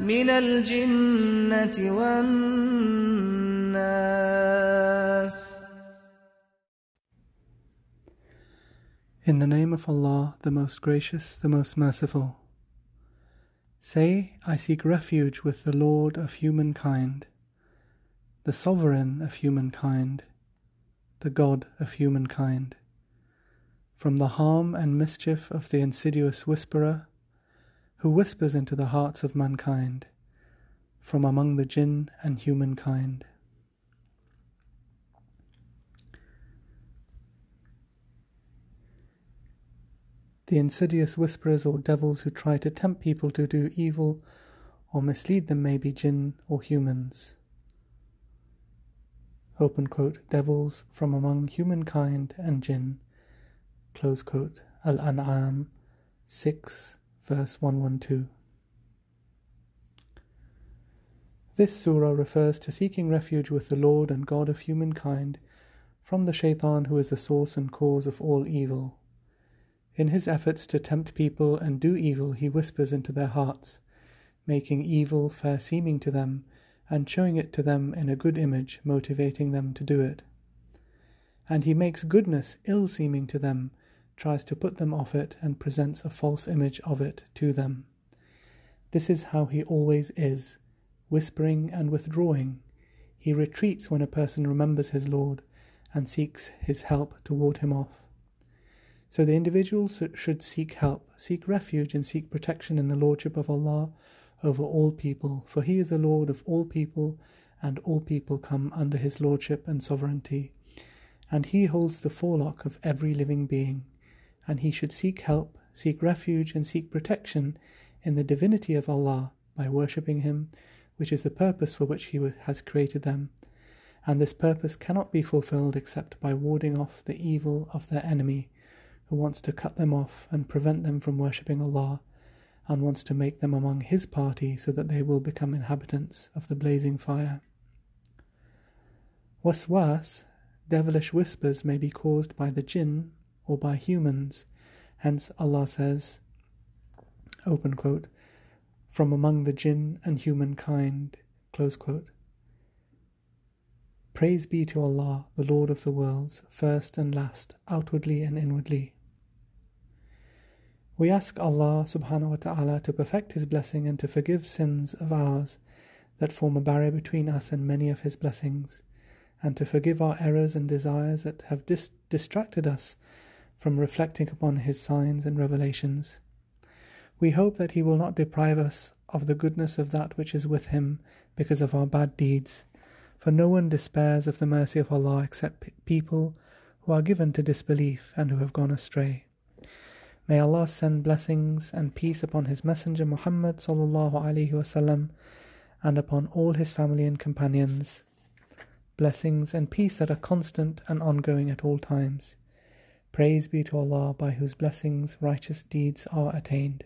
من الجنة والناس In the name of Allah, the most gracious, the most merciful. Say, I seek refuge with the Lord of humankind, the Sovereign of humankind, the God of humankind, from the harm and mischief of the insidious whisperer, who whispers into the hearts of mankind, from among the jinn and humankind. The insidious whisperers or devils who try to tempt people to do evil or mislead them may be jinn or humans. Open quote, devils from among humankind and jinn. Close quote, Al An'am 6, verse 112. This surah refers to seeking refuge with the Lord and God of humankind from the shaitan who is the source and cause of all evil. In his efforts to tempt people and do evil, he whispers into their hearts, making evil fair seeming to them and showing it to them in a good image, motivating them to do it. And he makes goodness ill seeming to them, tries to put them off it, and presents a false image of it to them. This is how he always is, whispering and withdrawing. He retreats when a person remembers his Lord and seeks his help to ward him off. So the individual should seek help, seek refuge, and seek protection in the Lordship of Allah over all people, for He is the Lord of all people, and all people come under His Lordship and sovereignty. And He holds the forelock of every living being, and he should seek help, seek refuge, and seek protection in the divinity of Allah by worshipping Him, which is the purpose for which He has created them. And this purpose cannot be fulfilled except by warding off the evil of their enemy who wants to cut them off and prevent them from worshipping Allah, and wants to make them among His party so that they will become inhabitants of the blazing fire. Waswas, devilish whispers, may be caused by the jinn or by humans. Hence Allah says, open quote, from among the jinn and humankind, close quote. Praise be to Allah, the Lord of the worlds, first and last, outwardly and inwardly. We ask Allah subhanahu wa ta'ala to perfect His blessing and to forgive sins of ours that form a barrier between us and many of His blessings, and to forgive our errors and desires that have dis- distracted us from reflecting upon His signs and revelations. We hope that He will not deprive us of the goodness of that which is with Him because of our bad deeds, for no one despairs of the mercy of Allah except people who are given to disbelief and who have gone astray. May Allah send blessings and peace upon His Messenger Muhammad sallallahu alaihi wasallam and upon all his family and companions. Blessings and peace that are constant and ongoing at all times. Praise be to Allah by whose blessings righteous deeds are attained.